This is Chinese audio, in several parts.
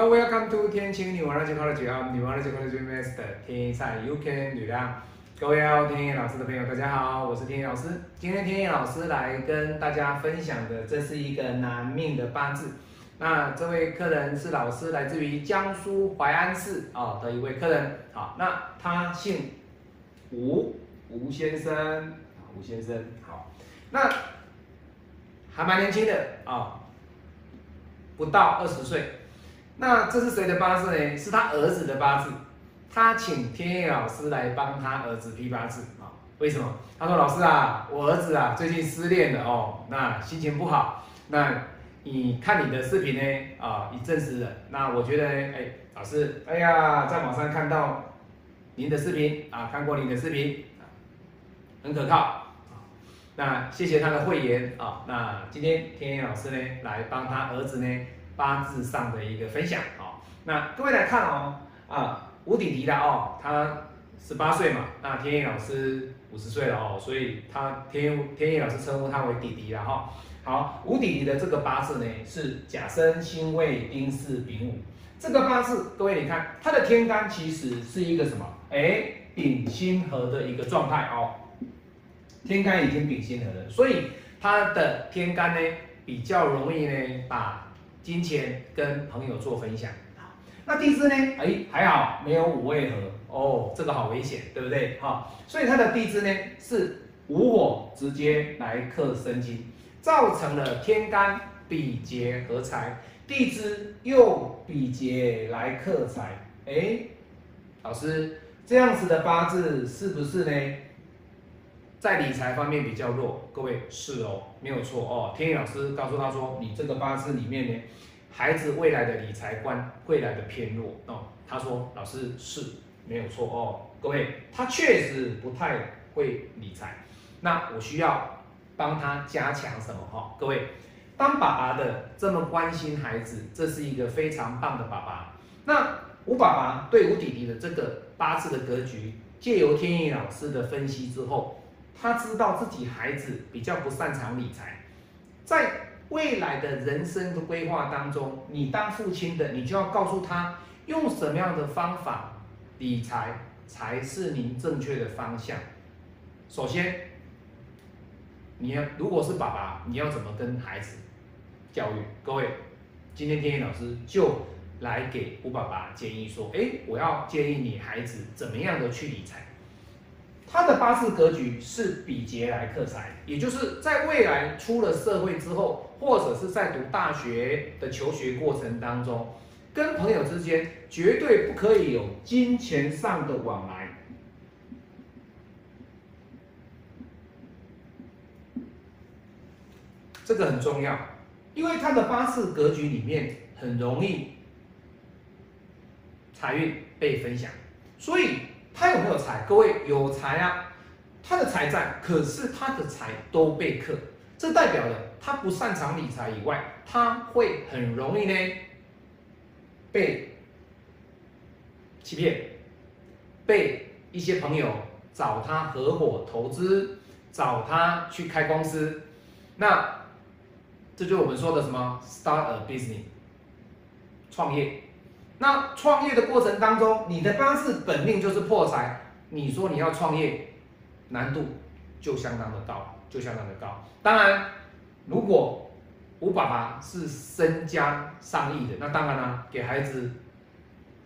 Hello, welcome to 天晴女王的健康的节目，女王的健康的节目 Master 天菜 You Can 女量。各位要天野老师的朋友，大家好，我是天野老师。今天天野老师来跟大家分享的，这是一个男命的八字。那这位客人是老师，来自于江苏淮安市啊的一位客人。好，那他姓吴，吴先生，吴先生。好，那还蛮年轻的啊，不到二十岁。那这是谁的八字呢？是他儿子的八字。他请天野老师来帮他儿子批八字啊？为什么？他说：“老师啊，我儿子啊最近失恋了哦，那心情不好。那你看你的视频呢啊，已证实了。那我觉得，哎，老师，哎呀，在网上看到您的视频啊，看过您的视频很可靠。那谢谢他的慧言啊。那今天天野老师呢来帮他儿子呢。”八字上的一个分享，好，那各位来看哦，啊，吴弟弟的哦，他十八岁嘛，那天野老师五十岁了哦，所以他天天野老师称呼他为弟弟了哈。好，吴弟弟的这个八字呢是甲申辛未丁巳丙午，这个八字各位你看，他的天干其实是一个什么？哎，丙辛合的一个状态哦，天干已经丙辛合了，所以他的天干呢比较容易呢把。金钱跟朋友做分享，好，那地支呢？哎，还好没有五位合哦，这个好危险，对不对？好，所以它的地支呢是午火直接来克生金，造成了天干比劫合财，地支又比劫来克财。哎，老师这样子的八字是不是呢？在理财方面比较弱，各位是哦，没有错哦。天宇老师告诉他说，你这个八字里面呢，孩子未来的理财观会来的偏弱哦。他说，老师是没有错哦，各位他确实不太会理财，那我需要帮他加强什么哈？各位，当爸爸的这么关心孩子，这是一个非常棒的爸爸。那吴爸爸对吴弟弟的这个八字的格局，借由天意老师的分析之后。他知道自己孩子比较不擅长理财，在未来的人生的规划当中，你当父亲的，你就要告诉他用什么样的方法理财才是您正确的方向。首先，你要如果是爸爸，你要怎么跟孩子教育？各位，今天天野老师就来给吴爸爸建议说：，哎，我要建议你孩子怎么样的去理财。他的八字格局是比劫来克财，也就是在未来出了社会之后，或者是在读大学的求学过程当中，跟朋友之间绝对不可以有金钱上的往来，这个很重要，因为他的八字格局里面很容易财运被分享，所以。他有没有财？各位有财啊，他的财在，可是他的财都被克，这代表了他不擅长理财以外，他会很容易呢被欺骗，被一些朋友找他合伙投资，找他去开公司，那这就是我们说的什么 start a business，创业。那创业的过程当中，你的八字本命就是破财，你说你要创业，难度就相当的高，就相当的高。当然，如果吴爸爸是身家上亿的，那当然了，给孩子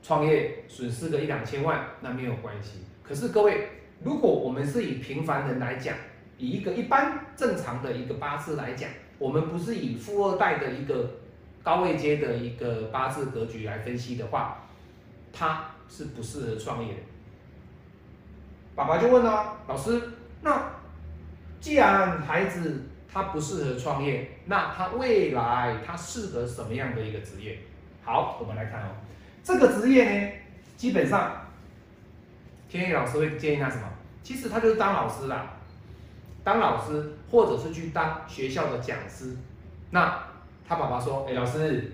创业损失个一两千万，那没有关系。可是各位，如果我们是以平凡人来讲，以一个一般正常的一个八字来讲，我们不是以富二代的一个。高位阶的一个八字格局来分析的话，他是不适合创业的。爸爸就问了老师，那既然孩子他不适合创业，那他未来他适合什么样的一个职业？好，我们来看哦，这个职业呢，基本上天意老师会建议他什么？其实他就是当老师啦，当老师或者是去当学校的讲师，那。他爸爸说：“哎，老师，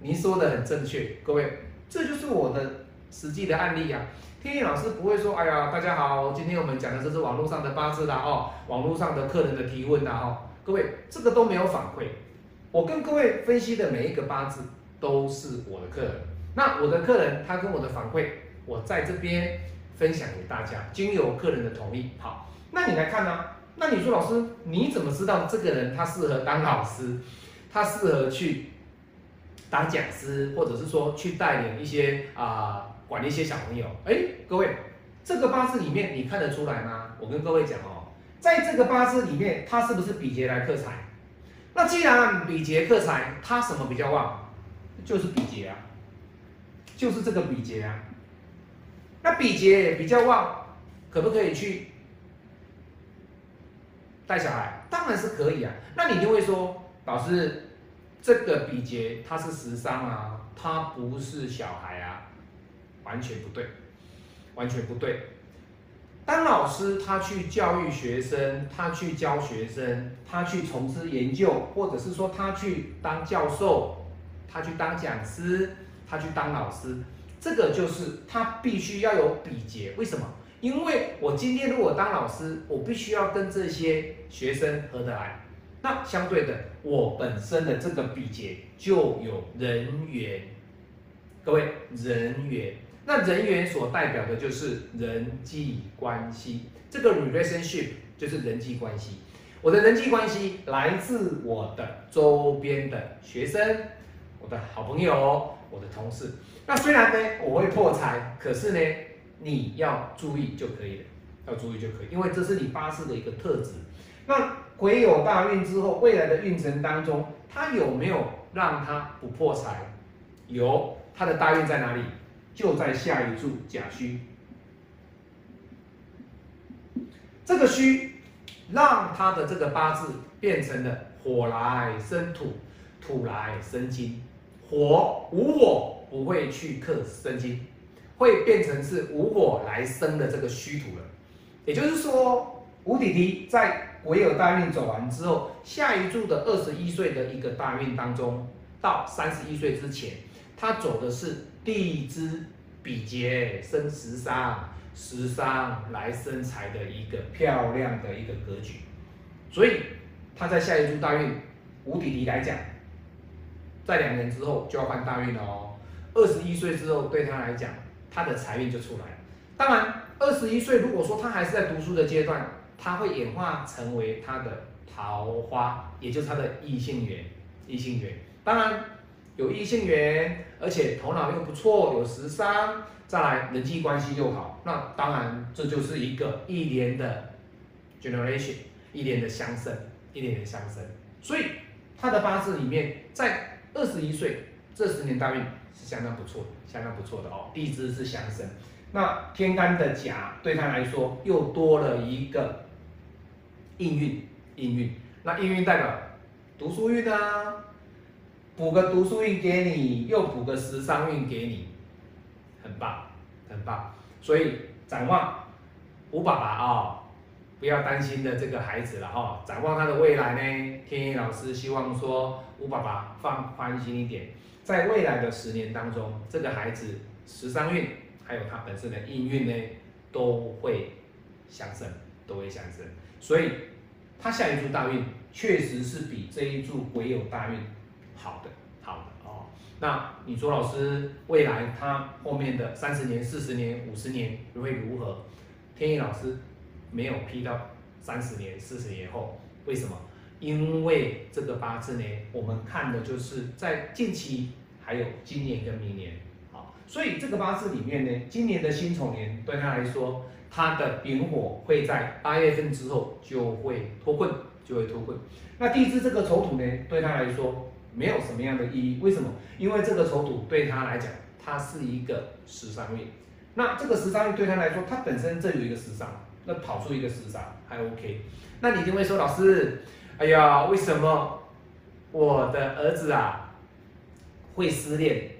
您说的很正确，各位，这就是我的实际的案例呀。天意老师不会说，哎呀，大家好，今天我们讲的这是网络上的八字啦，哦，网络上的客人的提问啦，哦，各位，这个都没有反馈。我跟各位分析的每一个八字都是我的客人，那我的客人他跟我的反馈，我在这边分享给大家，经由客人的同意。好，那你来看呢？那你说老师，你怎么知道这个人他适合当老师，他适合去当讲师，或者是说去带领一些啊管一些小朋友？哎，各位，这个八字里面你看得出来吗？我跟各位讲哦，在这个八字里面，他是不是比劫来克财？那既然比劫克财，他什么比较旺？就是比劫啊，就是这个比劫啊。那比劫比较旺，可不可以去？带小孩当然是可以啊，那你就会说，老师，这个比劫它是时伤啊，它不是小孩啊，完全不对，完全不对。当老师他去教育学生，他去教学生，他去从事研究，或者是说他去当教授，他去当讲师，他去当老师，这个就是他必须要有比劫。为什么？因为我今天如果当老师，我必须要跟这些学生合得来。那相对的，我本身的这个比劫就有人缘。各位，人缘，那人缘所代表的就是人际关系。这个 relationship 就是人际关系。我的人际关系来自我的周边的学生、我的好朋友、我的同事。那虽然呢，我会破财，可是呢。你要注意就可以了，要注意就可以，因为这是你八字的一个特质。那癸有大运之后，未来的运程当中，它有没有让它不破财？有，它的大运在哪里？就在下一柱甲戌。这个戌，让它的这个八字变成了火来生土，土来生金，火无我不会去克生金。会变成是无火来生的这个虚土了，也就是说，吴弟弟在癸酉大运走完之后，下一柱的二十一岁的一个大运当中，到三十一岁之前，他走的是地支比劫生食伤，食伤来生财的一个漂亮的一个格局，所以他在下一柱大运，吴弟弟来讲，在两年之后就要换大运了哦，二十一岁之后对他来讲。他的财运就出来了。当然，二十一岁如果说他还是在读书的阶段，他会演化成为他的桃花，也就是他的异性缘。异性缘，当然有异性缘，而且头脑又不错，有时商，再来人际关系又好，那当然这就是一个一年的 generation，一年的相生，一年的相生。所以他的八字里面，在二十一岁这十年大运。是相当不错的，相当不错的哦。地支是相生，那天干的甲对他来说又多了一个应运，应运。那应运代表读书运啊，补个读书运给你，又补个十三运给你，很棒，很棒。所以展望吴爸爸啊，不要担心的这个孩子了哦。展望他的未来呢，天意老师希望说吴爸爸放宽心一点。在未来的十年当中，这个孩子十三运还有他本身的应运呢，都会相生，都会相生。所以他下一柱大运确实是比这一柱癸酉大运好的，好的哦。那你说老师未来他后面的三十年、四十年、五十年会如何？天意老师没有批到三十年、四十年后，为什么？因为这个八字呢，我们看的就是在近期，还有今年跟明年，所以这个八字里面呢，今年的辛丑年对他来说，他的丙火会在八月份之后就会脱困，就会脱困。那地支这个丑土呢，对他来说没有什么样的意义，为什么？因为这个丑土对他来讲，它是一个十三运，那这个十三运对他来说，他本身这有一个十三，那跑出一个十三还 OK。那你就会说，老师。哎呀，为什么我的儿子啊会失恋，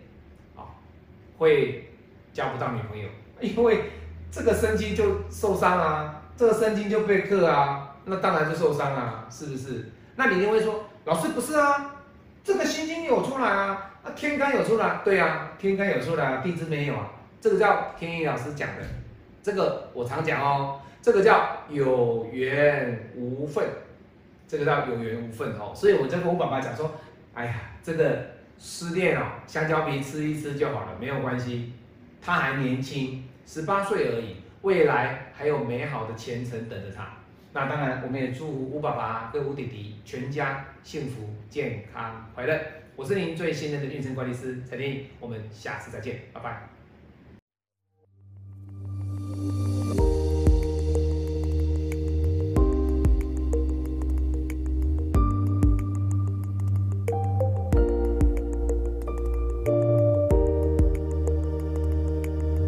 会交不到女朋友？因为这个生金就受伤啊，这个生金就被克啊，那当然就受伤啊，是不是？那你就会说，老师不是啊，这个心经有出来啊，那天干有出来，对啊，天干有出来，地支没有啊，这个叫天意老师讲的，这个我常讲哦，这个叫有缘无份。这个叫有缘无份哦，所以我就跟我爸爸讲说，哎呀，这个失恋哦，香蕉皮吃一吃就好了，没有关系。他还年轻，十八岁而已，未来还有美好的前程等着他。那当然，我们也祝福吴爸爸跟吴弟弟全家幸福、健康、快乐。我是您最信任的运程管理师陈天我们下次再见，拜拜。